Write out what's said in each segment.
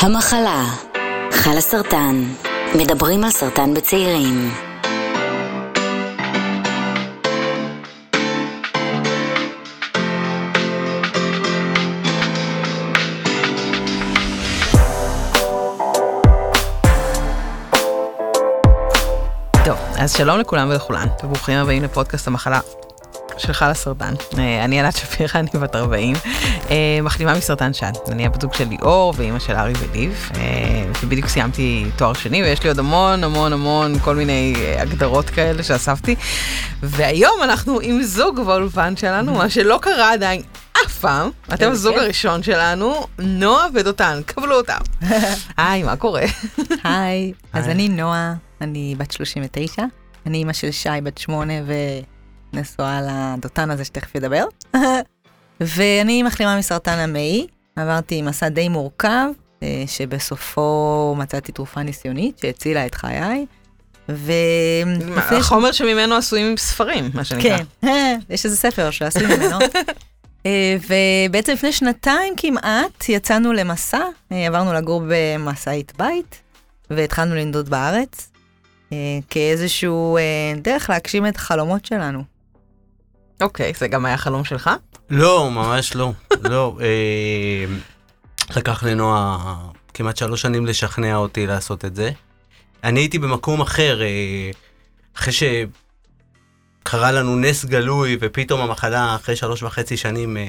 המחלה, חלה סרטן, מדברים על סרטן בצעירים. טוב, אז שלום לכולם ולכולן, וברוכים הבאים לפודקאסט המחלה שלך לסרטן. אה, אני אלעד שפירא, אני בת 40, אה, מחלימה מסרטן שד. אני הבת זוג של ליאור ואימא של ארי וליב, אה, ובדיוק סיימתי תואר שני, ויש לי עוד המון המון המון כל מיני הגדרות כאלה שאספתי. והיום אנחנו עם זוג באולפן שלנו, מה שלא קרה עדיין אף פעם. אתם הזוג הראשון שלנו, נועה ודותן, קבלו אותם. היי, מה קורה? היי, אז אני נועה, אני בת 39, אני אימא של שי בת 8 ונשואה לדותן הזה שתכף ידבר. ואני מחלימה מסרטן המעי, עברתי מסע די מורכב, אה, שבסופו מצאתי תרופה ניסיונית שהצילה את חיי. ו... לפני ש- החומר שממנו עשויים ספרים, מה שנקרא. כן, יש איזה ספר שעשוי ממנו. אה, ובעצם לפני שנתיים כמעט יצאנו למסע, אה, עברנו לגור במסעית בית, והתחלנו לנדוד בארץ, אה, כאיזשהו אה, דרך להגשים את החלומות שלנו. אוקיי, זה גם היה חלום שלך? לא, ממש לא. לא. אה, לקח לנועה כמעט שלוש שנים לשכנע אותי לעשות את זה. אני הייתי במקום אחר, אה, אחרי שקרה לנו נס גלוי, ופתאום המחלה אחרי שלוש וחצי שנים אה,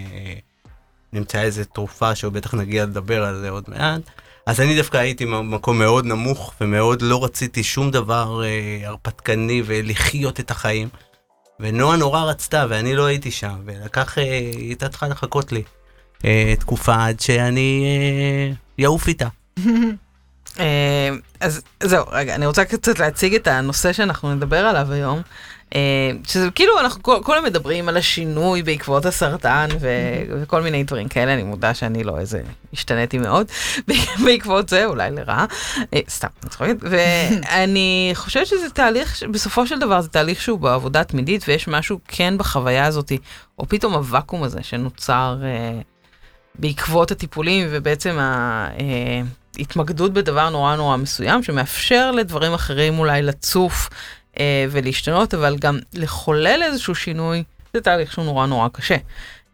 נמצאה איזו תרופה שבטח נגיע לדבר על זה עוד מעט. אז אני דווקא הייתי במקום מאוד נמוך, ומאוד לא רציתי שום דבר אה, הרפתקני ולחיות את החיים. ונועה נורא רצתה, ואני לא הייתי שם, ולקח, אה, היא הייתה צריכה לחכות לי אה, תקופה עד שאני אה, יעוף איתה. אז זהו, רגע, אני רוצה קצת להציג את הנושא שאנחנו נדבר עליו היום. אה, שזה כאילו, אנחנו כל- כולם מדברים על השינוי בעקבות הסרטן ו- וכל מיני דברים כאלה, אני מודה שאני לא איזה, השתניתי מאוד בעקבות זה, אולי לרעה, אה, סתם, אני צוחקת, ואני חושבת שזה תהליך, בסופו של דבר זה תהליך שהוא בעבודה תמידית, ויש משהו כן בחוויה הזאתי, או פתאום הוואקום הזה שנוצר אה, בעקבות הטיפולים, ובעצם ה... אה, התמקדות בדבר נורא נורא מסוים, שמאפשר לדברים אחרים אולי לצוף ולהשתנות, אבל גם לחולל איזשהו שינוי, זה תהליך שהוא נורא נורא קשה.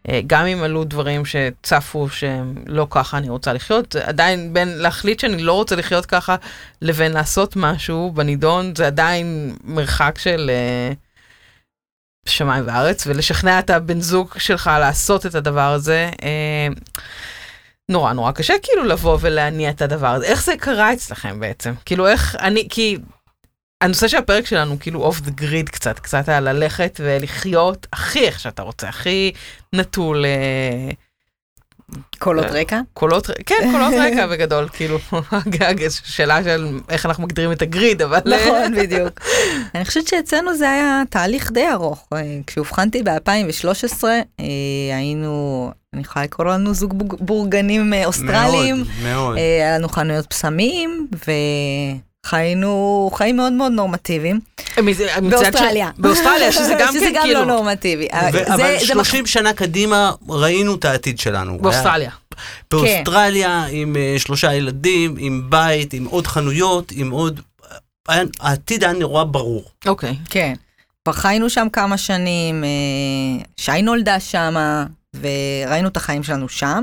אה, גם אם עלו דברים שצפו שהם לא ככה אני רוצה לחיות, עדיין בין להחליט שאני לא רוצה לחיות ככה, לבין לעשות משהו בנידון, זה עדיין מרחק של אה, שמיים וארץ, ולשכנע את הבן זוג שלך לעשות את הדבר הזה. אה, נורא נורא קשה כאילו לבוא ולהניע את הדבר הזה. איך זה קרה אצלכם בעצם? כאילו איך אני, כי הנושא של הפרק שלנו כאילו אוף דה גריד קצת, קצת היה ללכת ולחיות הכי איך שאתה רוצה, הכי נטול אה, קולות אה. רקע? קולות, כן, קולות רקע בגדול, כאילו, הגג, שאלה של איך אנחנו מגדירים את הגריד, אבל... אה, נכון, בדיוק. אני חושבת שאצלנו זה היה תהליך די ארוך. כשאובחנתי ב-2013, היינו, אני יכולה לקרוא לנו זוג בורגנים אוסטרליים. מאוד, מאוד. היה לנו חנויות פסמים, וחיינו חיים מאוד מאוד נורמטיביים. ש- באוסטרליה. באוסטרליה, שזה גם שזה כן גם כאילו... לא נורמטיבי. אה, ו- זה- אבל זה 30 שנה קדימה ראינו את העתיד שלנו. באוסטרליה. באוסטרליה עם אה, שלושה ילדים, עם בית, עם עוד חנויות, עם עוד... היה- העתיד היה נורא ברור. אוקיי. כן. כבר חיינו שם כמה שנים, אה, שי נולדה שמה, וראינו את החיים שלנו שם.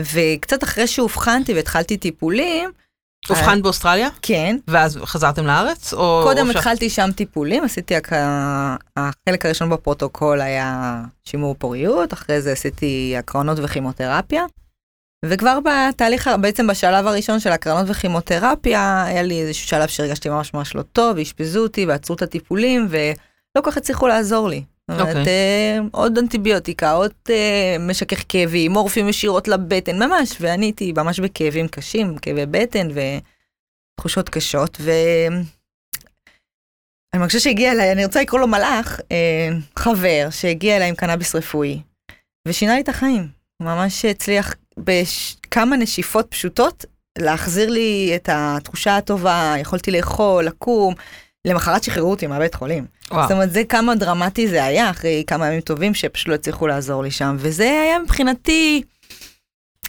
וקצת אחרי שאובחנתי והתחלתי טיפולים, אובחן באוסטרליה? כן, ואז חזרתם לארץ? או... קודם או ש- התחלתי שם טיפולים, עשיתי, הק- החלק הראשון בפרוטוקול היה שימור פוריות, אחרי זה עשיתי הקרנות וכימותרפיה. וכבר בתהליך, בעצם בשלב הראשון של הקרנות וכימותרפיה, היה לי איזשהו שלב שהרגשתי ממש ממש לא טוב, ואשפזו אותי ועצרו את הטיפולים, ולא כל כך הצליחו לעזור לי. זאת אומרת, אוקיי. אה, עוד אנטיביוטיקה, עוד אה, משכך כאבים, מורפים ישירות לבטן, ממש, ואני הייתי ממש בכאבים קשים, כאבי בטן ותחושות קשות, ו... אני מרגישה שהגיע אליי, אני רוצה לקרוא לו מלאך, אה, חבר שהגיע אליי עם קנאביס רפואי, ושינה לי את החיים. ממש הצליח בכמה נשיפות פשוטות להחזיר לי את התחושה הטובה, יכולתי לאכול, לקום. למחרת שחררו אותי מהבית חולים. וואו. זאת אומרת, זה כמה דרמטי זה היה אחרי כמה ימים טובים שפשוט לא הצליחו לעזור לי שם, וזה היה מבחינתי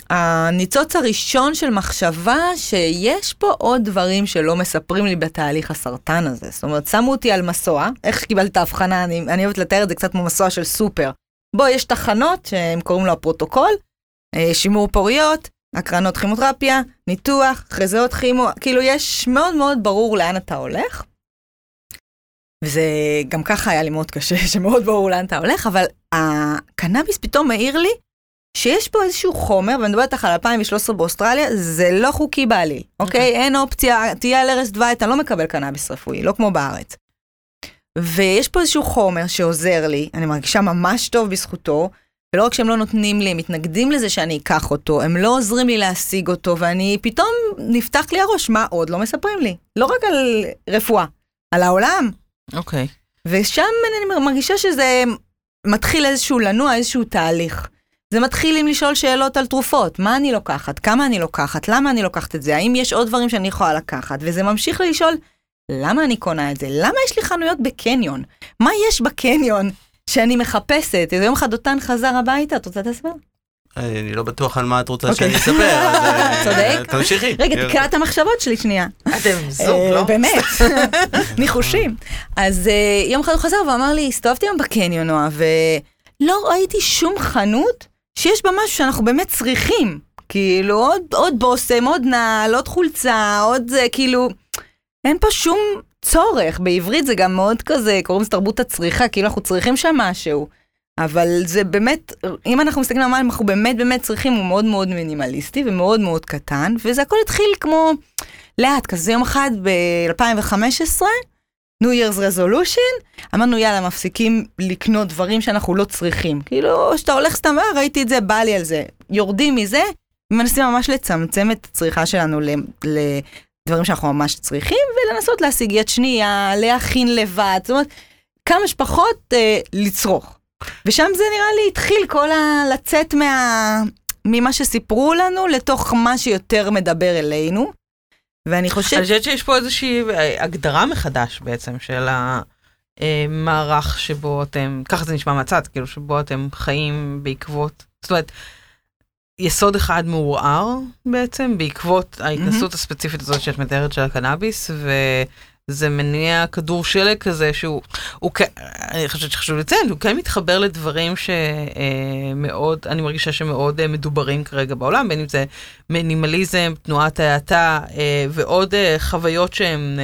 הניצוץ הראשון של מחשבה שיש פה עוד דברים שלא מספרים לי בתהליך הסרטן הזה. זאת אומרת, שמו אותי על מסוע, איך קיבלת את ההבחנה? אני, אני אוהבת לתאר את זה קצת כמו מסוע של סופר. בו יש תחנות שהם קוראים לו הפרוטוקול, אה, שימור פוריות, הקרנות כימותרפיה, ניתוח, אחרי זה עוד כימו, כאילו יש מאוד מאוד ברור לאן אתה הולך. וזה גם ככה היה לי מאוד קשה, שמאוד ברור לאן אתה הולך, אבל הקנאביס פתאום מעיר לי שיש פה איזשהו חומר, ואני מדברת איתך על 2013 באוסטרליה, זה לא חוקי בעליל, אוקיי? Okay. אין אופציה, תהיה על ערש דווי, אתה לא מקבל קנאביס רפואי, לא כמו בארץ. ויש פה איזשהו חומר שעוזר לי, אני מרגישה ממש טוב בזכותו, ולא רק שהם לא נותנים לי, הם מתנגדים לזה שאני אקח אותו, הם לא עוזרים לי להשיג אותו, ואני פתאום נפתח לי הראש, מה עוד לא מספרים לי? לא רק על רפואה, על העולם. אוקיי. Okay. ושם אני מרגישה שזה מתחיל איזשהו לנוע, איזשהו תהליך. זה מתחיל עם לשאול שאלות על תרופות, מה אני לוקחת, כמה אני לוקחת, למה אני לוקחת את זה, האם יש עוד דברים שאני יכולה לקחת, וזה ממשיך לשאול, למה אני קונה את זה, למה יש לי חנויות בקניון, מה יש בקניון שאני מחפשת, איזה יום אחד דותן חזר הביתה, את רוצה להסבר? אני לא בטוח על מה את רוצה שאני אספר, אז אה. תמשיכי. רגע, תקרא את המחשבות שלי שנייה. אתם זוג, אה, לא? באמת, ניחושים. אז אה, יום אחד הוא חזר ואמר לי, הסתובבתי היום בקניון, נועה, ולא ראיתי שום חנות שיש בה משהו שאנחנו באמת צריכים. כאילו, עוד, עוד בושם, עוד נעל, עוד חולצה, עוד זה, כאילו, אין פה שום צורך. בעברית זה גם מאוד כזה, קוראים לזה תרבות הצריכה, כאילו אנחנו צריכים שם משהו. אבל זה באמת, אם אנחנו מסתכלים על מה אנחנו באמת באמת צריכים, הוא מאוד מאוד מינימליסטי ומאוד מאוד קטן, וזה הכל התחיל כמו לאט, כזה יום אחד ב-2015, New Year's Resolution, אמרנו יאללה, מפסיקים לקנות דברים שאנחנו לא צריכים. כאילו, כשאתה הולך סתם, אה, ראיתי את זה, בא לי על זה. יורדים מזה, ומנסים ממש לצמצם את הצריכה שלנו לדברים שאנחנו ממש צריכים, ולנסות להשיג יד שנייה, להכין לבד, זאת אומרת, כמה שפחות אה, לצרוך. ושם זה נראה לי התחיל כל ה... לצאת מה... ממה שסיפרו לנו לתוך מה שיותר מדבר אלינו. ואני חושבת... אני חושבת שיש פה איזושהי הגדרה מחדש בעצם של המערך שבו אתם, ככה זה נשמע מהצד, כאילו שבו אתם חיים בעקבות, זאת אומרת, יסוד אחד מעורער בעצם בעקבות ההתנסות הספציפית הזאת שאת מתארת של הקנאביס, ו... זה מניע כדור שלג כזה שהוא, הוא, אני חושבת שחשוב לציין, הוא כן מתחבר לדברים שמאוד, אני מרגישה שמאוד אה, מדוברים כרגע בעולם, בין אם זה מינימליזם, תנועת ועוד אה, חוויות שהן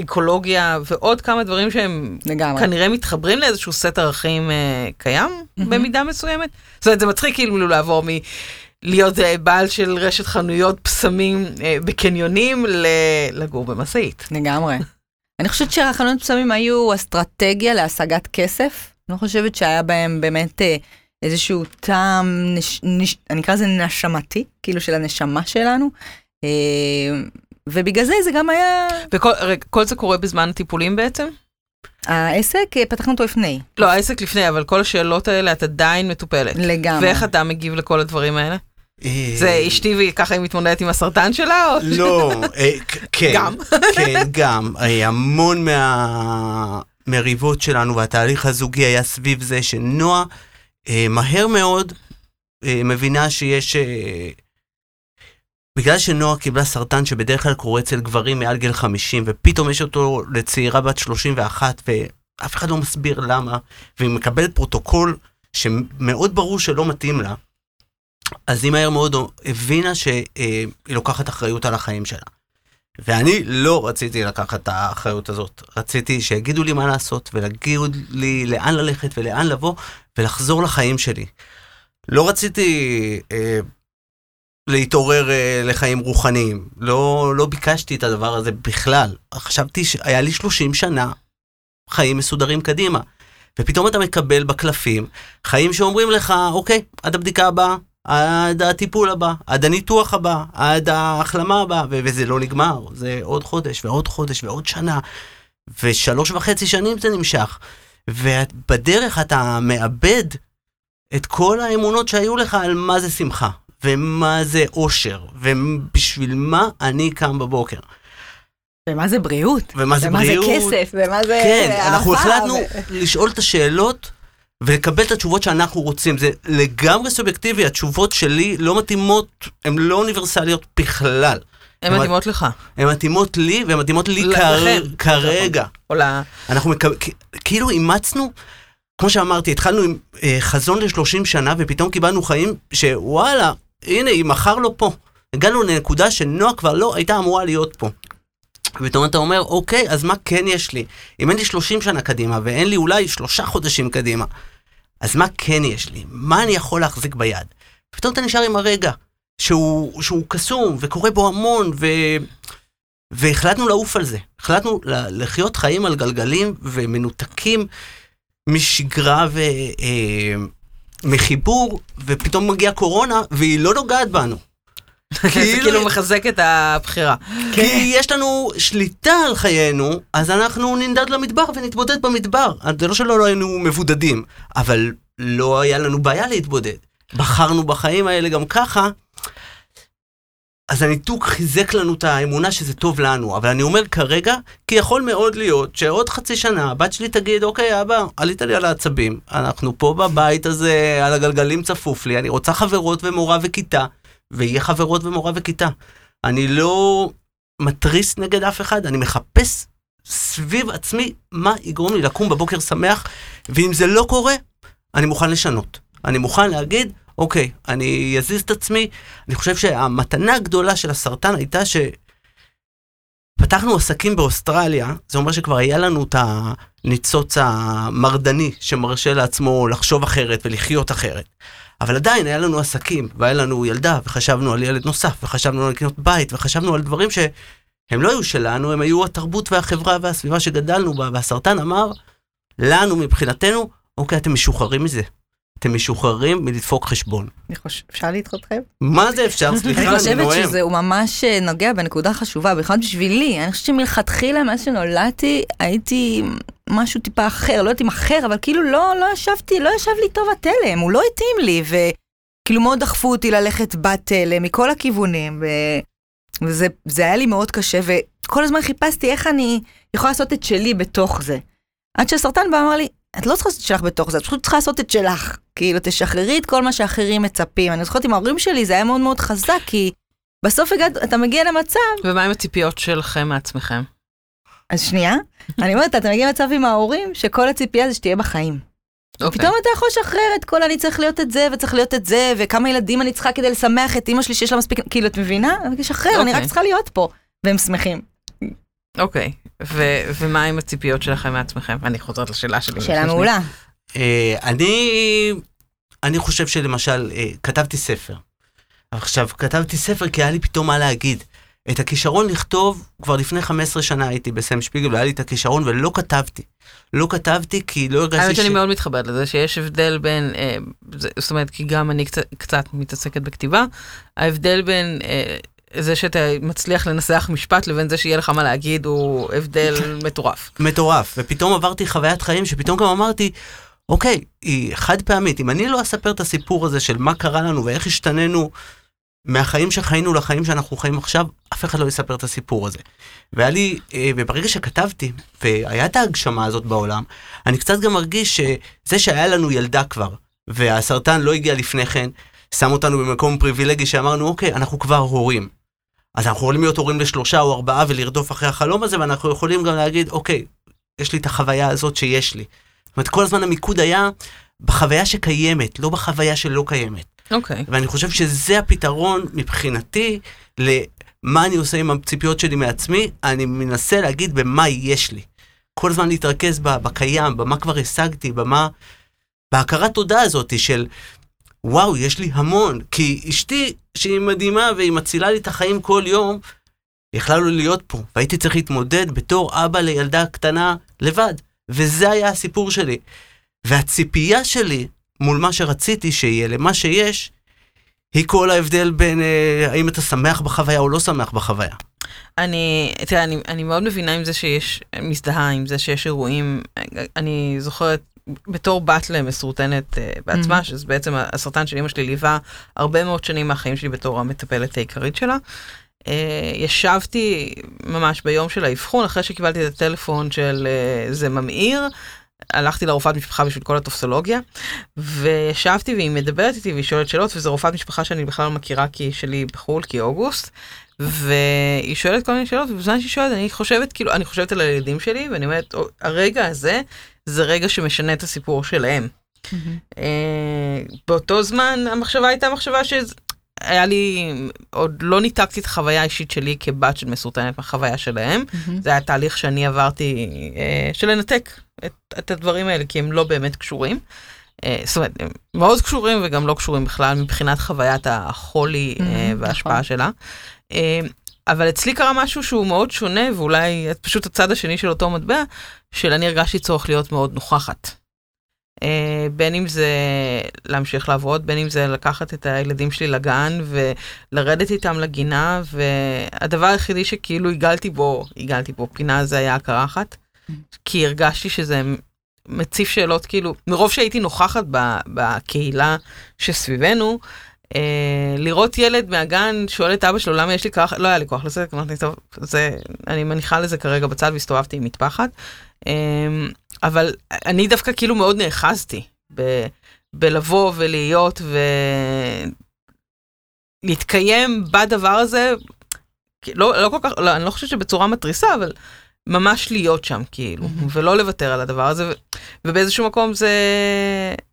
אקולוגיה ועוד כמה דברים שהם לגמרי. כנראה מתחברים לאיזשהו סט ערכים קיים mm-hmm. במידה מסוימת. זאת אומרת, זה מצחיק כאילו לעבור מ... להיות אה, בעל של רשת חנויות פסמים אה, בקניונים לגור במשאית. לגמרי. אני חושבת שהחנויות פסמים היו אסטרטגיה להשגת כסף. אני לא חושבת שהיה בהם באמת אה, איזשהו טעם, נש, נש, אני אקרא לזה נשמתי, כאילו של הנשמה שלנו. ובגלל זה זה גם היה... וכל זה קורה בזמן הטיפולים בעצם? העסק, פתחנו אותו לפני. לא, העסק לפני, אבל כל השאלות האלה את עדיין מטופלת. לגמרי. ואיך אתה מגיב לכל הדברים האלה? זה אשתי וככה היא מתמודדת עם הסרטן שלה? לא, כן. גם. כן, גם. המון מהמריבות שלנו והתהליך הזוגי היה סביב זה שנועה מהר מאוד מבינה שיש... בגלל שנועה קיבלה סרטן שבדרך כלל קורה אצל גברים מעל גיל 50, ופתאום יש אותו לצעירה בת 31, ואף אחד לא מסביר למה, והיא מקבלת פרוטוקול שמאוד ברור שלא מתאים לה, אז היא מהר מאוד הבינה שהיא לוקחת אחריות על החיים שלה. ואני לא רציתי לקחת את האחריות הזאת. רציתי שיגידו לי מה לעשות, ולהגיד לי לאן ללכת ולאן לבוא, ולחזור לחיים שלי. לא רציתי אה, להתעורר אה, לחיים רוחניים. לא, לא ביקשתי את הדבר הזה בכלל. חשבתי שהיה לי 30 שנה חיים מסודרים קדימה. ופתאום אתה מקבל בקלפים חיים שאומרים לך, אוקיי, עד הבדיקה הבאה, עד הטיפול הבא, עד הניתוח הבא, עד ההחלמה הבאה, וזה לא נגמר, זה עוד חודש ועוד חודש ועוד שנה, ושלוש וחצי שנים זה נמשך. ובדרך אתה מאבד את כל האמונות שהיו לך על מה זה שמחה, ומה זה אושר, ובשביל מה אני קם בבוקר. ומה זה בריאות. ומה זה ומה בריאות. ומה זה כסף, ומה זה כן, אנחנו החלטנו ו... לשאול את השאלות ולקבל את התשובות שאנחנו רוצים. זה לגמרי סובייקטיבי, התשובות שלי לא מתאימות, הן לא אוניברסליות בכלל. הן מתאימות לך. הן מתאימות לי, והן מתאימות לי. כר... כרגע. או ל... אנחנו מקב... כאילו אימצנו, כמו שאמרתי, התחלנו עם אה, חזון ל-30 שנה, ופתאום קיבלנו חיים שוואלה, הנה, היא מחר לא פה. הגענו לנקודה שנועה כבר לא הייתה אמורה להיות פה. ופתאום אתה אומר, אוקיי, אז מה כן יש לי? אם אין לי 30 שנה קדימה, ואין לי אולי שלושה חודשים קדימה, אז מה כן יש לי? מה אני יכול להחזיק ביד? פתאום אתה נשאר עם הרגע, שהוא, שהוא קסום, וקורה בו המון, ו... והחלטנו לעוף על זה. החלטנו לחיות חיים על גלגלים ומנותקים משגרה ומחיבור, ופתאום מגיעה קורונה, והיא לא נוגעת בנו. זה כאילו מחזק את הבחירה. כי יש לנו שליטה על חיינו, אז אנחנו ננדד למדבר ונתבודד במדבר. זה לא שלא לא היינו מבודדים, אבל לא היה לנו בעיה להתבודד. בחרנו בחיים האלה גם ככה, אז הניתוק חיזק לנו את האמונה שזה טוב לנו. אבל אני אומר כרגע, כי יכול מאוד להיות שעוד חצי שנה הבת שלי תגיד, אוקיי, אבא, עלית לי על העצבים, אנחנו פה בבית הזה, על הגלגלים צפוף לי, אני רוצה חברות ומורה וכיתה, ויהיה חברות ומורה וכיתה. אני לא מתריס נגד אף אחד, אני מחפש סביב עצמי מה יגרום לי לקום בבוקר שמח, ואם זה לא קורה, אני מוכן לשנות. אני מוכן להגיד, אוקיי, אני אזיז את עצמי. אני חושב שהמתנה הגדולה של הסרטן הייתה ש... פתחנו עסקים באוסטרליה, זה אומר שכבר היה לנו את הניצוץ המרדני שמרשה לעצמו לחשוב אחרת ולחיות אחרת. אבל עדיין היה לנו עסקים, והיה לנו ילדה, וחשבנו על ילד נוסף, וחשבנו על לקנות בית, וחשבנו על דברים שהם לא היו שלנו, הם היו התרבות והחברה והסביבה שגדלנו בה, והסרטן אמר לנו מבחינתנו, אוקיי, אתם משוחררים מזה. אתם משוחררים מלדפוק חשבון. אני חושב, אפשר לדחות אתכם? מה זה אפשר? סליחה, אני אני חושבת נואם. שזה הוא ממש אה, נוגע בנקודה חשובה, במיוחד בשבילי. אני חושבת שמלכתחילה, מאז שנולדתי, הייתי משהו טיפה אחר, לא יודעת אם אחר, אבל כאילו לא, לא ישבתי, לא ישב לי טוב התלם, הוא לא התאים לי, וכאילו מאוד דחפו אותי ללכת בתלם מכל הכיוונים, ו... וזה זה היה לי מאוד קשה, וכל הזמן חיפשתי איך אני יכולה לעשות את שלי בתוך זה. עד שהסרטן בא ואמר לי, את לא צריכה לעשות את שלך בתוך זה, את פשוט צריכה לעשות את שלך. כאילו, תשחררי את כל מה שאחרים מצפים. אני זוכרת עם ההורים שלי, זה היה מאוד מאוד חזק, כי בסוף הגעת, אתה מגיע למצב, ומה עם הציפיות שלכם מעצמכם? אז שנייה, אני אומרת, אתה מגיע למצב עם ההורים, שכל הציפייה זה שתהיה בחיים. אוקיי. פתאום אתה יכול לשחרר את כל אני צריך להיות את זה, וצריך להיות את זה, וכמה ילדים אני צריכה כדי לשמח את אימא שלי שיש לה מספיק, כאילו, את מבינה? אני לשחרר, אני רק אוקיי. צריכה להיות פה. והם שמחים. אוקיי. ו- ומה עם הציפיות שלכם מעצמכם? אני חוזרת לשאלה שלי. שאלה מעולה. אה, אני, אני חושב שלמשל, אה, כתבתי ספר. עכשיו, כתבתי ספר כי היה לי פתאום מה להגיד. את הכישרון לכתוב, כבר לפני 15 שנה הייתי בסם שפיגל והיה לי את הכישרון ולא כתבתי. לא כתבתי כי לא הרגשתי האמת שאני מאוד מתחברת לזה שיש הבדל בין, אה, זאת אומרת, כי גם אני קצת, קצת מתעסקת בכתיבה, ההבדל בין אה, זה שאתה מצליח לנסח משפט לבין זה שיהיה לך מה להגיד הוא הבדל מטורף. מטורף. ופתאום עברתי חוויית חיים שפתאום גם אמרתי, אוקיי, היא חד פעמית. אם אני לא אספר את הסיפור הזה של מה קרה לנו ואיך השתננו מהחיים שחיינו לחיים שאנחנו חיים עכשיו, אף אחד לא יספר את הסיפור הזה. והיה לי, אה, וברגע שכתבתי, והיה את ההגשמה הזאת בעולם, אני קצת גם מרגיש שזה שהיה לנו ילדה כבר, והסרטן לא הגיע לפני כן, שם אותנו במקום פריבילגי שאמרנו, אוקיי, אנחנו כבר הורים. אז אנחנו יכולים להיות הורים לשלושה או ארבעה ולרדוף אחרי החלום הזה, ואנחנו יכולים גם להגיד, אוקיי, יש לי את החוויה הזאת שיש לי. זאת אומרת, כל הזמן המיקוד היה בחוויה שקיימת, לא בחוויה שלא קיימת. אוקיי. ואני חושב שזה הפתרון מבחינתי למה אני עושה עם הציפיות שלי מעצמי, אני מנסה להגיד במה יש לי. כל הזמן להתרכז בקיים, במה כבר השגתי, במה... בהכרת תודה הזאת של וואו, יש לי המון. כי אשתי, שהיא מדהימה והיא מצילה לי את החיים כל יום, יכלה לו להיות פה, והייתי צריך להתמודד בתור אבא לילדה קטנה לבד. וזה היה הסיפור שלי. והציפייה שלי מול מה שרציתי שיהיה למה שיש, היא כל ההבדל בין אה, האם אתה שמח בחוויה או לא שמח בחוויה. אני, תראה, אני, אני מאוד מבינה עם זה שיש, מזדהה עם זה שיש אירועים, אני זוכרת בתור בת למסורטנת אה, בעצמה, Mhm. שזה בעצם הסרטן של אמא שלי ליווה הרבה מאוד שנים מהחיים שלי בתור המטפלת העיקרית שלה. אה, ישבתי ממש ביום של האבחון, אחרי שקיבלתי את הטלפון של אה, זה ממאיר, הלכתי לרופאת משפחה בשביל כל הטופסולוגיה, וישבתי והיא מדברת איתי והיא שואלת שאלות, וזו רופאת משפחה שאני בכלל לא מכירה כי היא שלי בחו"ל, כי אוגוסט, והיא שואלת כל מיני שאלות, ובזמן שהיא שואלת, אני חושבת, כאילו, אני חושבת על הילדים שלי, ואני אומרת, הרגע הזה, זה רגע שמשנה את הסיפור שלהם. אה, באותו זמן המחשבה הייתה מחשבה שהיה לי, עוד לא ניתקתי את החוויה האישית שלי כבת של מסורטנת מהחוויה שלהם. זה היה תהליך שאני עברתי אה, של לנתק את, את הדברים האלה, כי הם לא באמת קשורים. אה, זאת אומרת, הם מאוד קשורים וגם לא קשורים בכלל מבחינת חוויית החולי וההשפעה נכון. שלה. אבל אצלי קרה משהו שהוא מאוד שונה, ואולי פשוט הצד השני של אותו מטבע, של אני הרגשתי צורך להיות מאוד נוכחת. Uh, בין אם זה להמשיך לעבוד, בין אם זה לקחת את הילדים שלי לגן ולרדת איתם לגינה, והדבר היחידי שכאילו הגלתי בו, הגלתי בו פינה זה היה הקרחת, כי הרגשתי שזה מציף שאלות כאילו, מרוב שהייתי נוכחת בקהילה שסביבנו, uh, לראות ילד מהגן שואל את אבא שלו למה יש לי קרחת, לא היה לי כוח לזה, אמרתי טוב, זה, אני מניחה לזה כרגע בצד והסתובבתי עם מטפחת. Uh, אבל אני דווקא כאילו מאוד נאחזתי ב, בלבוא ולהיות ולהתקיים בדבר הזה, לא, לא כל כך, לא, אני לא חושבת שבצורה מתריסה, אבל ממש להיות שם כאילו, mm-hmm. ולא לוותר על הדבר הזה, ו, ובאיזשהו מקום זה,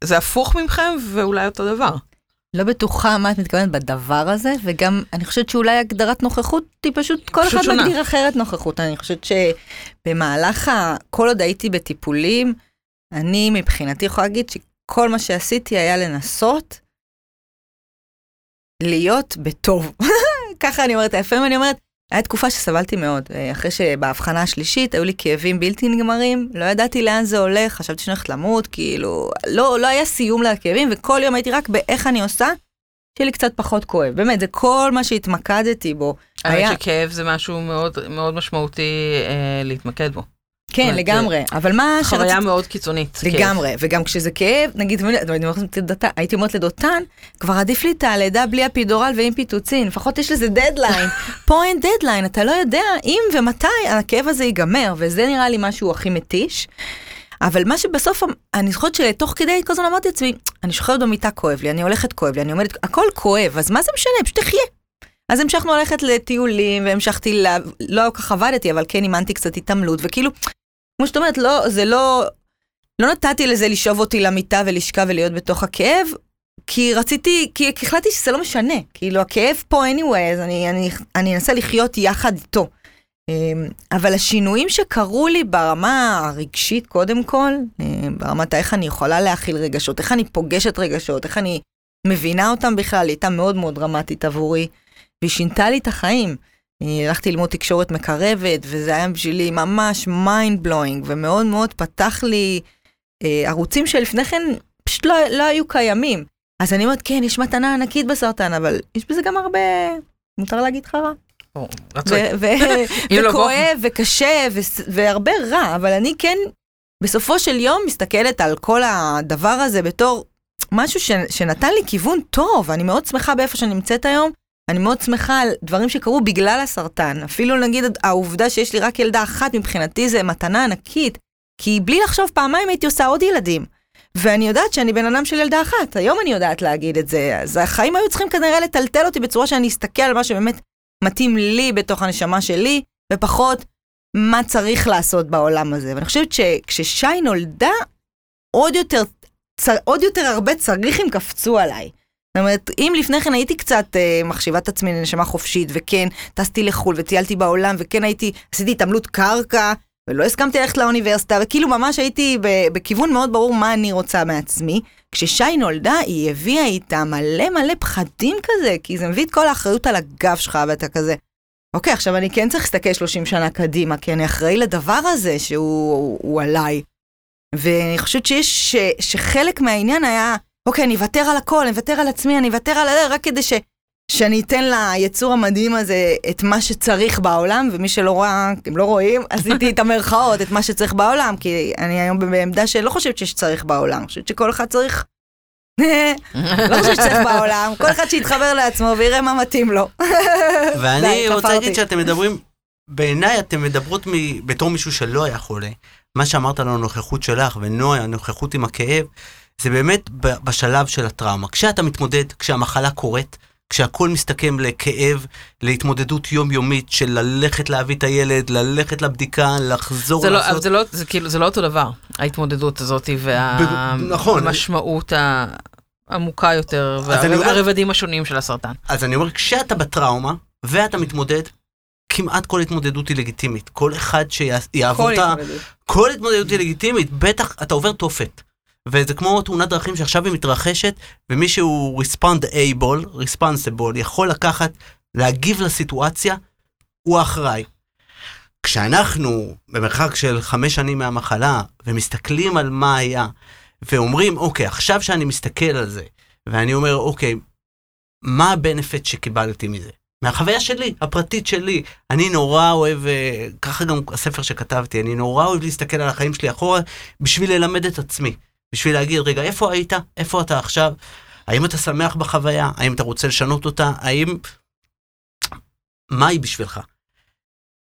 זה הפוך ממכם ואולי אותו דבר. לא בטוחה מה את מתכוונת בדבר הזה, וגם אני חושבת שאולי הגדרת נוכחות היא פשוט, כל אחד שונה. מגדיר אחרת נוכחות. אני חושבת שבמהלך ה... כל עוד הייתי בטיפולים, אני מבחינתי יכולה להגיד שכל מה שעשיתי היה לנסות להיות בטוב. ככה אני אומרת, לפעמים אני אומרת, היה תקופה שסבלתי מאוד, אחרי שבהבחנה השלישית היו לי כאבים בלתי נגמרים, לא ידעתי לאן זה הולך, חשבתי שאני הולכת למות, כאילו, לא, לא היה סיום לכאבים, וכל יום הייתי רק באיך אני עושה, שיהיה לי קצת פחות כואב. באמת, זה כל מה שהתמקדתי בו. היה... האמת שכאב זה משהו מאוד, מאוד משמעותי אה, להתמקד בו. כן, לגמרי, אבל מה שרציתי... חוויה מאוד קיצונית. לגמרי. וגם כשזה כאב, נגיד, הייתי אומרת לדותן, כבר עדיף לי את הלידה בלי אפידורל ועם פיטוצין, לפחות יש לזה דדליין. פה אין דדליין, אתה לא יודע אם ומתי הכאב הזה ייגמר, וזה נראה לי משהו הכי מתיש. אבל מה שבסוף, אני זוכרת שתוך כדי כל הזמן אמרתי לעצמי, אני שוכרת במיטה כואב לי, אני הולכת כואב לי, אני עומדת, הכל כואב, אז מה זה משנה, פשוט תחיה. אז המשכנו ללכת לטיולים, והמשכתי, ל... לא כל כך עבדתי, אבל כן אימנתי קצת התעמלות, וכאילו, כמו שאת אומרת, לא, זה לא, לא נתתי לזה לשאוב אותי למיטה ולשכב ולהיות בתוך הכאב, כי רציתי, כי החלטתי שזה לא משנה, כאילו הכאב פה anyway, אז אני, אני, אני אנסה לחיות יחד איתו. אבל השינויים שקרו לי ברמה הרגשית קודם כל, ברמת איך אני יכולה להכיל רגשות, איך אני פוגשת רגשות, איך אני מבינה אותם בכלל, היא הייתה מאוד מאוד דרמטית עבורי, והיא שינתה לי את החיים. הלכתי ללמוד תקשורת מקרבת, וזה היה בשבילי ממש mind blowing, ומאוד מאוד פתח לי אה, ערוצים שלפני כן פשוט לא, לא היו קיימים. אז אני אומרת, כן, יש מתנה ענקית בסרטן, אבל יש בזה גם הרבה, מותר להגיד לך רע. וכואב וקשה והרבה רע, אבל אני כן בסופו של יום מסתכלת על כל הדבר הזה בתור משהו שנתן לי כיוון טוב, אני מאוד שמחה באיפה שאני נמצאת היום. אני מאוד שמחה על דברים שקרו בגלל הסרטן. אפילו נגיד העובדה שיש לי רק ילדה אחת מבחינתי זה מתנה ענקית. כי בלי לחשוב פעמיים הייתי עושה עוד ילדים. ואני יודעת שאני בן אדם של ילדה אחת, היום אני יודעת להגיד את זה. אז החיים היו צריכים כנראה לטלטל אותי בצורה שאני אסתכל על מה שבאמת מתאים לי בתוך הנשמה שלי, ופחות מה צריך לעשות בעולם הזה. ואני חושבת שכששי נולדה, עוד יותר, צר, עוד יותר הרבה צריכים קפצו עליי. זאת אומרת, אם לפני כן הייתי קצת אה, מחשיבה את עצמי לנשמה חופשית, וכן, טסתי לחו"ל וטיילתי בעולם, וכן הייתי, עשיתי התעמלות קרקע, ולא הסכמתי ללכת לאוניברסיטה, וכאילו ממש הייתי בכיוון מאוד ברור מה אני רוצה מעצמי. כששי נולדה, היא הביאה איתה מלא מלא פחדים כזה, כי זה מביא את כל האחריות על הגב שלך, ואתה כזה, אוקיי, עכשיו אני כן צריך להסתכל 30 שנה קדימה, כי אני אחראי לדבר הזה שהוא עליי. ואני חושבת שיש, ש, שחלק מהעניין היה, אוקיי, אני אוותר על הכל, אני אוותר על עצמי, אני אוותר על... רק כדי ש... שאני אתן ליצור המדהים הזה את מה שצריך בעולם, ומי שלא רואה, הם לא רואים, עשיתי את המרכאות, את מה שצריך בעולם, כי אני היום בעמדה שלא חושבת שיש צריך בעולם, אני חושבת שכל אחד צריך... לא חושבת שצריך בעולם, כל אחד שיתחבר לעצמו ויראה מה מתאים לו. ואני רוצה להגיד שאתם מדברים, בעיניי אתם מדברות בתור מישהו שלא היה חולה. מה שאמרת על הנוכחות שלך, ונועה, הנוכחות עם הכאב, זה באמת בשלב של הטראומה. כשאתה מתמודד, כשהמחלה קורית, כשהכול מסתכם לכאב, להתמודדות יומיומית של ללכת להביא את הילד, ללכת לבדיקה, לחזור זה לא, לעשות... אבל זה לא, זה כאילו, זה לא אותו דבר, ההתמודדות הזאת ב- נכון. והמשמעות העמוקה יותר, אני והרבדים השונים של הסרטן. אז אני אומר, כשאתה בטראומה, ואתה מתמודד, כמעט כל התמודדות היא לגיטימית. כל אחד שיעבור את ה... כל התמודדות היא לגיטימית, בטח אתה עובר תופת. וזה כמו תאונת דרכים שעכשיו היא מתרחשת, ומי שהוא respond-able, responsible, יכול לקחת, להגיב לסיטואציה, הוא האחראי. כשאנחנו במרחק של חמש שנים מהמחלה, ומסתכלים על מה היה, ואומרים, אוקיי, עכשיו שאני מסתכל על זה, ואני אומר, אוקיי, מה הבנפיט שקיבלתי מזה? מהחוויה שלי, הפרטית שלי. אני נורא אוהב, אה, ככה גם הספר שכתבתי, אני נורא אוהב להסתכל על החיים שלי אחורה בשביל ללמד את עצמי. בשביל להגיד, רגע, איפה היית? איפה אתה עכשיו? האם אתה שמח בחוויה? האם אתה רוצה לשנות אותה? האם... מה היא בשבילך?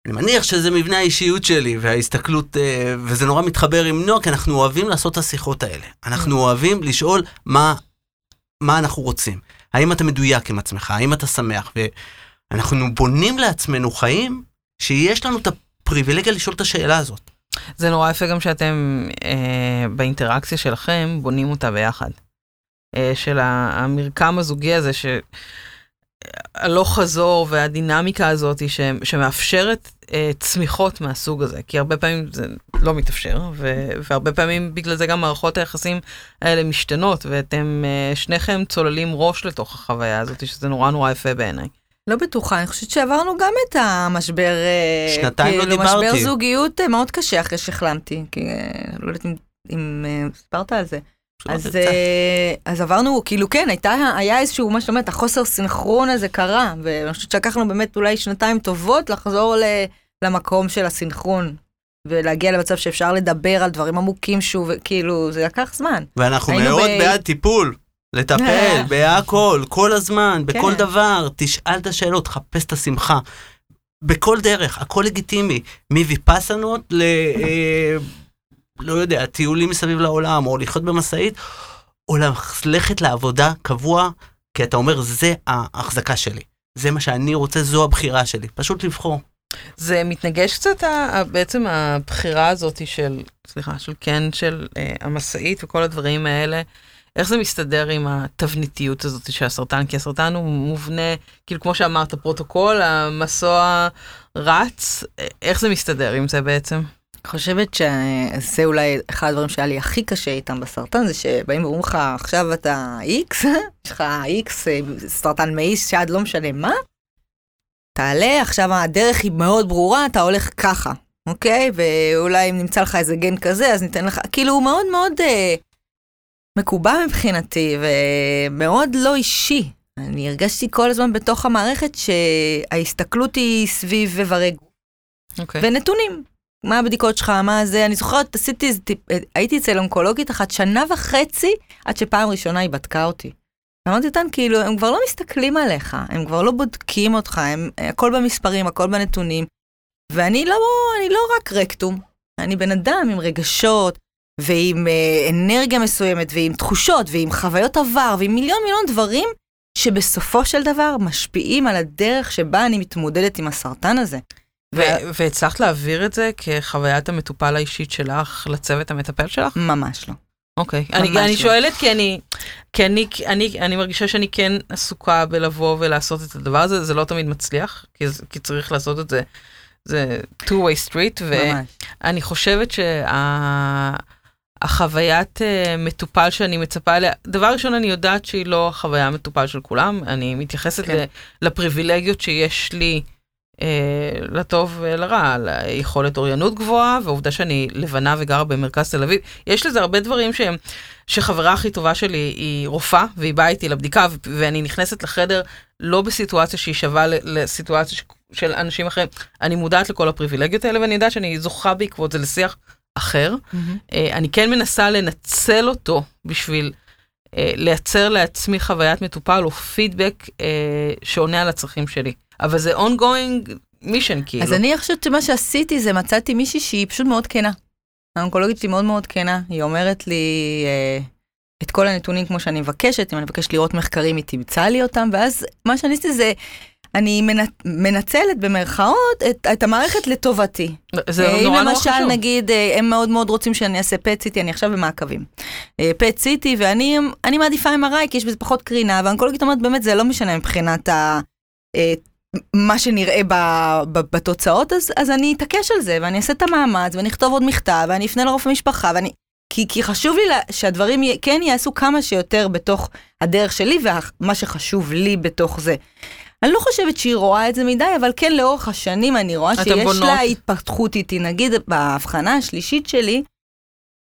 אני מניח שזה מבנה האישיות שלי וההסתכלות, אה, וזה נורא מתחבר עם נועה, כי אנחנו אוהבים לעשות את השיחות האלה. אנחנו אוהבים לשאול מה, מה אנחנו רוצים. האם אתה מדויק עם עצמך? האם אתה שמח? ואנחנו בונים לעצמנו חיים שיש לנו את הפריבילגיה לשאול את השאלה הזאת. זה נורא יפה גם שאתם אה, באינטראקציה שלכם בונים אותה ביחד. אה, של המרקם הזוגי הזה, ש... הלוך חזור והדינמיקה הזאת ש... שמאפשרת אה, צמיחות מהסוג הזה, כי הרבה פעמים זה לא מתאפשר, ו... והרבה פעמים בגלל זה גם מערכות היחסים האלה משתנות, ואתם אה, שניכם צוללים ראש לתוך החוויה הזאת, שזה נורא נורא יפה בעיניי. לא בטוחה, אני חושבת שעברנו גם את המשבר, אה, שנתיים לא כאילו, דיברתי. משבר זוגיות אה, מאוד קשה אחרי שהחלמתי, כי אה, לא יודעת אם, אם סיפרת על זה. אז, אה, אז עברנו, כאילו כן, הייתה, היה איזשהו, מה שאת אומרת, החוסר סינכרון הזה קרה, ואני חושבת שלקחנו באמת אולי שנתיים טובות לחזור ל, למקום של הסינכרון, ולהגיע למצב שאפשר לדבר על דברים עמוקים שוב, כאילו, זה לקח זמן. ואנחנו מאוד ב- בעד טיפול, לטפל, בהכל, כל הזמן, בכל כן. דבר, תשאל את השאלות, חפש את השמחה. בכל דרך, הכל לגיטימי. מוויפסנות ל... אה, לא יודע, טיולים מסביב לעולם, או לחיות במשאית, או ללכת לעבודה קבוע, כי אתה אומר, זה ההחזקה שלי. זה מה שאני רוצה, זו הבחירה שלי. פשוט לבחור. זה מתנגש קצת בעצם הבחירה הזאת של, סליחה, של כן, של אה, המשאית וכל הדברים האלה. איך זה מסתדר עם התבניתיות הזאת של הסרטן? כי הסרטן הוא מובנה, כאילו כמו שאמרת, פרוטוקול, המסוע רץ, איך זה מסתדר עם זה בעצם? אני חושבת שזה אולי אחד הדברים שהיה לי הכי קשה איתם בסרטן, זה שבאים ואומרים לך, עכשיו אתה איקס, יש לך איקס, אה, סרטן מעיס, שעד לא משנה מה, תעלה, עכשיו הדרך היא מאוד ברורה, אתה הולך ככה, אוקיי? ואולי אם נמצא לך איזה גן כזה, אז ניתן לך, כאילו הוא מאוד מאוד אה, מקובע מבחינתי, ומאוד לא אישי. אני הרגשתי כל הזמן בתוך המערכת שההסתכלות היא סביב איברי גוף. אוקיי. ונתונים. מה הבדיקות שלך, מה זה, אני זוכרת, עשיתי איזה טיפ, הייתי אצל אונקולוגית אחת שנה וחצי עד שפעם ראשונה היא בדקה אותי. אמרתי אותן, כאילו, הם כבר לא מסתכלים עליך, הם כבר לא בודקים אותך, הם, הכל במספרים, הכל בנתונים. ואני לא, אני לא רק רקטום, אני בן אדם עם רגשות, ועם אה, אנרגיה מסוימת, ועם תחושות, ועם חוויות עבר, ועם מיליון מיליון דברים, שבסופו של דבר משפיעים על הדרך שבה אני מתמודדת עם הסרטן הזה. ו- והצלחת להעביר את זה כחוויית המטופל האישית שלך לצוות המטפל שלך? ממש לא. אוקיי. ממש אני, אני לא. שואלת כי אני, כי אני, אני, אני מרגישה שאני כן עסוקה בלבוא ולעשות את הדבר הזה, זה לא תמיד מצליח, כי, כי צריך לעשות את זה, זה two-way street, ממש. ואני חושבת שהחוויית מטופל שאני מצפה אליה, דבר ראשון אני יודעת שהיא לא החוויה המטופל של כולם, אני מתייחסת כן. לפריבילגיות שיש לי. אה, לטוב ולרע, ליכולת אוריינות גבוהה, והעובדה שאני לבנה וגרה במרכז תל אביב. יש לזה הרבה דברים שהם, שחברה הכי טובה שלי היא רופאה, והיא באה איתי לבדיקה, ואני נכנסת לחדר לא בסיטואציה שהיא שווה לסיטואציה של אנשים אחרים. אני מודעת לכל הפריבילגיות האלה, ואני יודעת שאני זוכה בעקבות זה לשיח אחר. אה, אני כן מנסה לנצל אותו בשביל אה, לייצר לעצמי חוויית מטופל או פידבק אה, שעונה על הצרכים שלי. אבל זה ongoing mission כאילו. אז אני חושבת שמה שעשיתי זה מצאתי מישהי שהיא פשוט מאוד כנה. האונקולוגית שלי מאוד מאוד כנה, היא אומרת לי אה, את כל הנתונים כמו שאני מבקשת, אם אני מבקשת לראות מחקרים היא תמצא לי אותם, ואז מה שאני עשיתי זה, אני מנ- מנצלת במרכאות את, את המערכת לטובתי. זה אה, נורא אם נורא למשל חשוב. נגיד אה, הם מאוד מאוד רוצים שאני אעשה פט סיטי, אני עכשיו במעקבים. פט סיטי ואני אני מעדיפה MRI כי יש בזה פחות קרינה, והאונקולוגית אומרת באמת זה לא משנה מבחינת ה... אה, מה שנראה ב, ב, בתוצאות, אז, אז אני אתעקש על זה, ואני אעשה את המאמץ, ואני אכתוב עוד מכתב, ואני אפנה לרופא משפחה, ואני... כי, כי חשוב לי לה- שהדברים י- כן יעשו כמה שיותר בתוך הדרך שלי, ומה שחשוב לי בתוך זה. אני לא חושבת שהיא רואה את זה מדי, אבל כן לאורך השנים אני רואה שיש בונות. לה התפתחות איתי. נגיד בהבחנה השלישית שלי,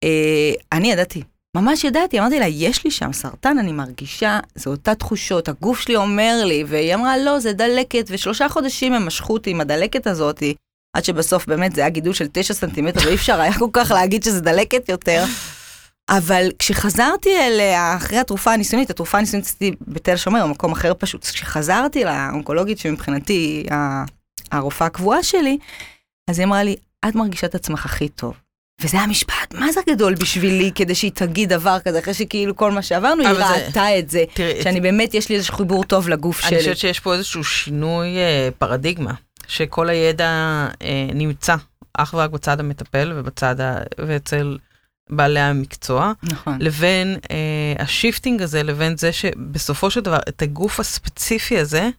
אה, אני ידעתי, ממש ידעתי, אמרתי לה, יש לי שם סרטן, אני מרגישה, זה אותה תחושות, הגוף שלי אומר לי, והיא אמרה, לא, זה דלקת, ושלושה חודשים הם משכו אותי עם הדלקת הזאת, עד שבסוף באמת זה היה גידול של תשע סנטימטר, ואי אפשר היה כל כך להגיד שזה דלקת יותר. אבל כשחזרתי אליה, אחרי התרופה הניסיונית, התרופה הניסיונית עשיתי בתל השומר, במקום אחר פשוט, כשחזרתי לאונקולוגית שמבחינתי הרופאה הקבועה שלי, אז היא אמרה לי, את מרגישה את עצמך הכי טוב. וזה היה משפט, מה זה גדול בשבילי, כדי שהיא תגיד דבר כזה, אחרי שכאילו כל מה שעברנו, היא אבל זה- ראתה את זה, תראי, שאני באמת, יש לי איזה חיבור טוב לגוף אני שלי. חושבת שיש פה איזשהו שינוי אה, פרדיגמה, שכל הידע אה, נמצא אך ורק בצד המטפל ובצד ה... ואצל בעלי המקצוע, נכון. לבין אה, ה-shifting הזה, לבין זה שבסופו של דבר, את הגוף הספציפי הזה,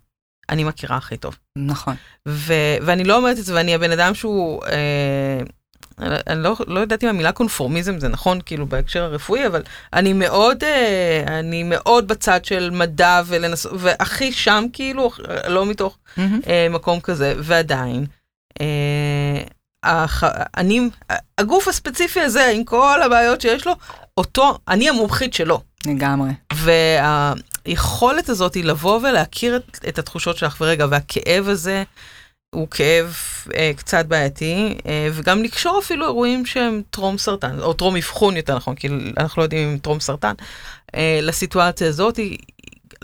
אני מכירה הכי טוב. נכון. ו- ואני לא אומרת את זה, ואני הבן אדם שהוא, אה, אני לא, לא יודעת אם המילה קונפורמיזם זה נכון, כאילו בהקשר הרפואי, אבל אני מאוד, אה, אני מאוד בצד של מדע ולנס... והכי שם, כאילו, לא מתוך מהמם. אה, מקום כזה, ועדיין, אה, הח... אני, הגוף הספציפי הזה, עם כל הבעיות שיש לו, אותו, אני המומחית שלו. לגמרי. והיכולת הזאת היא לבוא ולהכיר את, את התחושות שלך, ורגע, והכאב הזה הוא כאב אה, קצת בעייתי, אה, וגם לקשור אפילו אירועים שהם טרום סרטן, או טרום אבחון יותר נכון, כי אנחנו לא יודעים אם טרום סרטן, אה, לסיטואציה הזאת, היא,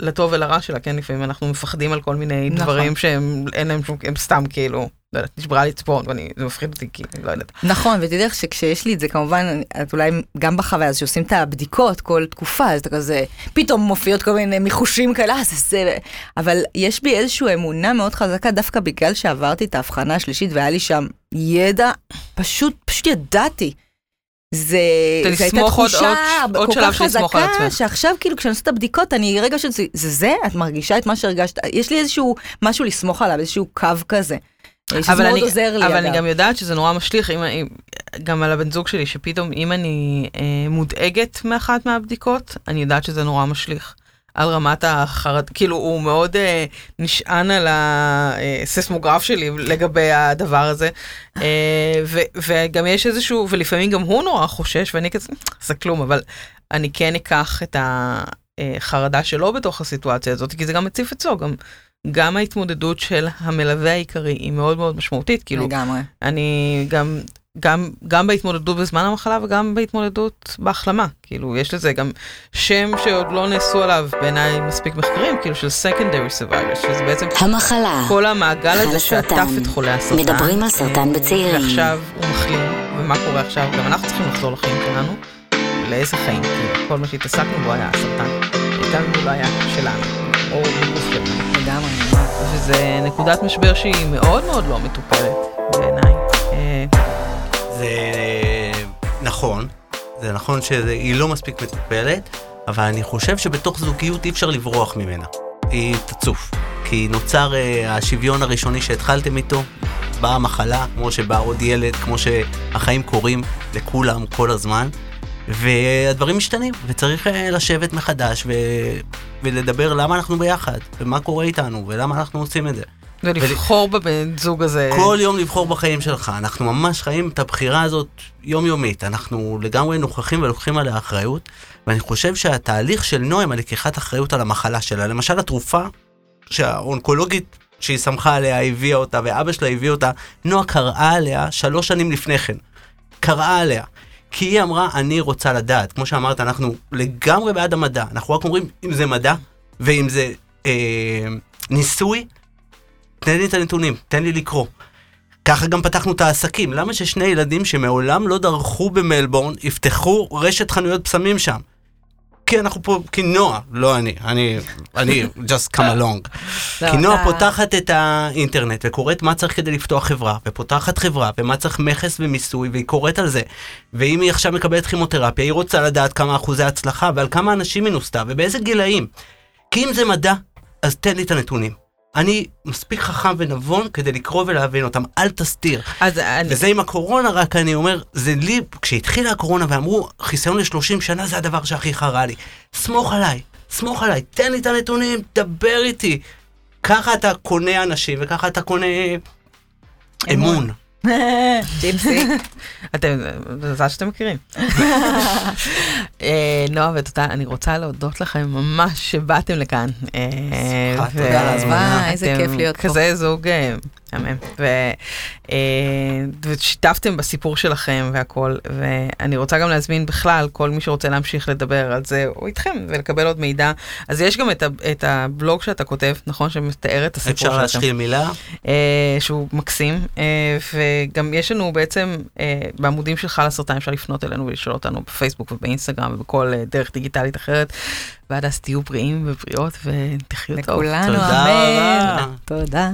לטוב ולרע שלה, כן, לפעמים אנחנו מפחדים על כל מיני נכון. דברים שהם אין להם שום, הם סתם כאילו, לא יודעת, נשברה לי צפון, ואני, זה מפחיד אותי, כי לא יודעת. נכון, ותדעי לך שכשיש לי את זה, כמובן, את אולי גם בחוויה הזו שעושים את הבדיקות כל תקופה, אז אתה כזה, פתאום מופיעות כל מיני מיחושים כאלה, אה, זה זה, אבל יש בי איזושהי אמונה מאוד חזקה, דווקא בגלל שעברתי את ההבחנה השלישית והיה לי שם ידע, פשוט, פשוט ידעתי. זה, זה הייתה תחושה עוד- עוד כל כך חזקה. שעכשיו כאילו כשאני עושה את הבדיקות, אני רגע של זה, זה? את מרגישה את מה שהרגשת? יש לי איזשהו משהו לסמוך עליו, איזשהו קו כזה. שזה אבל מאוד אני, עוזר לי, אבל אגב. אני גם יודעת שזה נורא משליך, אם, אם, גם על הבן זוג שלי, שפתאום אם אני אה, מודאגת מאחת מהבדיקות, אני יודעת שזה נורא משליך. על רמת החרד, כאילו הוא מאוד אה, נשען על הסיסמוגרף שלי לגבי הדבר הזה. אה, ו, וגם יש איזשהו, ולפעמים גם הוא נורא חושש, ואני כזה, זה כלום, אבל אני כן אקח את החרדה שלו בתוך הסיטואציה הזאת, כי זה גם מציף אצלו, גם, גם ההתמודדות של המלווה העיקרי היא מאוד מאוד משמעותית, כאילו, לגמרי. אני גם, גם, גם בהתמודדות בזמן המחלה וגם בהתמודדות בהחלמה. כאילו, יש לזה גם שם שעוד לא נעשו עליו בעיניי מספיק מחקרים, כאילו של secondary survivors, שזה בעצם המחלה. כל המעגל הזה. שעטף את חולי הסרטן. מדברים על סרטן בצעירים. ועכשיו הוא מחלים, ומה קורה עכשיו? גם אנחנו צריכים לחזור לחיים שלנו. לאיזה חיים? כי כל מה שהתעסקנו בו היה הסרטן. הוא לא היה שלנו, או בגוף שלנו. לגמרי. וזה נקודת משבר שהיא מאוד מאוד לא מטופלת בעיניי. נכון, זה נכון שהיא לא מספיק מטופלת, אבל אני חושב שבתוך זוגיות אי אפשר לברוח ממנה. היא תצוף. כי נוצר uh, השוויון הראשוני שהתחלתם איתו, באה המחלה, כמו שבא עוד ילד, כמו שהחיים קורים לכולם כל הזמן, והדברים משתנים, וצריך uh, לשבת מחדש ו... ולדבר למה אנחנו ביחד, ומה קורה איתנו, ולמה אנחנו עושים את זה. ולבחור בבן זוג הזה. כל יום לבחור בחיים שלך. אנחנו ממש חיים את הבחירה הזאת יומיומית. אנחנו לגמרי נוכחים ולוקחים עליה אחריות, ואני חושב שהתהליך של נועם על לקיחת אחריות על המחלה שלה, למשל התרופה שהאונקולוגית שהיא שמחה עליה הביאה אותה, ואבא שלה הביא אותה, נועה קראה עליה שלוש שנים לפני כן. קראה עליה. כי היא אמרה, אני רוצה לדעת. כמו שאמרת, אנחנו לגמרי בעד המדע. אנחנו רק אומרים, אם זה מדע, ואם זה אה, ניסוי, תן לי את הנתונים, תן לי לקרוא. ככה גם פתחנו את העסקים. למה ששני ילדים שמעולם לא דרכו במלבורן, יפתחו רשת חנויות פסמים שם? כי אנחנו פה, כי נועה, לא אני, אני, אני just come along. לא, כי נועה פותחת את האינטרנט וקוראת מה צריך כדי לפתוח חברה, ופותחת חברה, ומה צריך מכס ומיסוי, והיא קוראת על זה. ואם היא עכשיו מקבלת כימותרפיה, היא רוצה לדעת כמה אחוזי הצלחה, ועל כמה אנשים היא נוסתה, ובאיזה גילאים. כי אם זה מדע, אז תן לי את הנתונים. אני מספיק חכם ונבון כדי לקרוא ולהבין אותם, אל תסתיר. אז אני... וזה עם הקורונה, רק אני אומר, זה לי, כשהתחילה הקורונה ואמרו, חיסיון ל-30 שנה זה הדבר שהכי חרה לי. סמוך עליי, סמוך עליי, תן לי את הנתונים, דבר איתי. ככה אתה קונה אנשים וככה אתה קונה אמון. ג'יפסי. אתם, זה מזל שאתם מכירים. אה, נועה ותודה, אני רוצה להודות לכם ממש שבאתם לכאן. אה, תודה על ההזמנה, איזה כיף להיות פה. כזה זוג אה, מהמם. ו- אה, ושיתפתם בסיפור שלכם והכל, ואני רוצה גם להזמין בכלל כל מי שרוצה להמשיך לדבר על זה, או איתכם, ולקבל עוד מידע. אז יש גם את ה- את הבלוג שאתה כותב, נכון? שמתאר את הסיפור אפשר שלכם. להשחיל מילה? אה, שהוא מקסים, אה, וגם יש לנו בעצם אה, בעמודים של חל הסרטן אפשר לפנות אלינו ולשאול אותנו בפייסבוק ובאינסטגרם ובכל אה, דרך דיגיטלית אחרת. ועד אז תהיו בריאים ובריאות ותחיו טוב. לכולנו, אמן. תודה.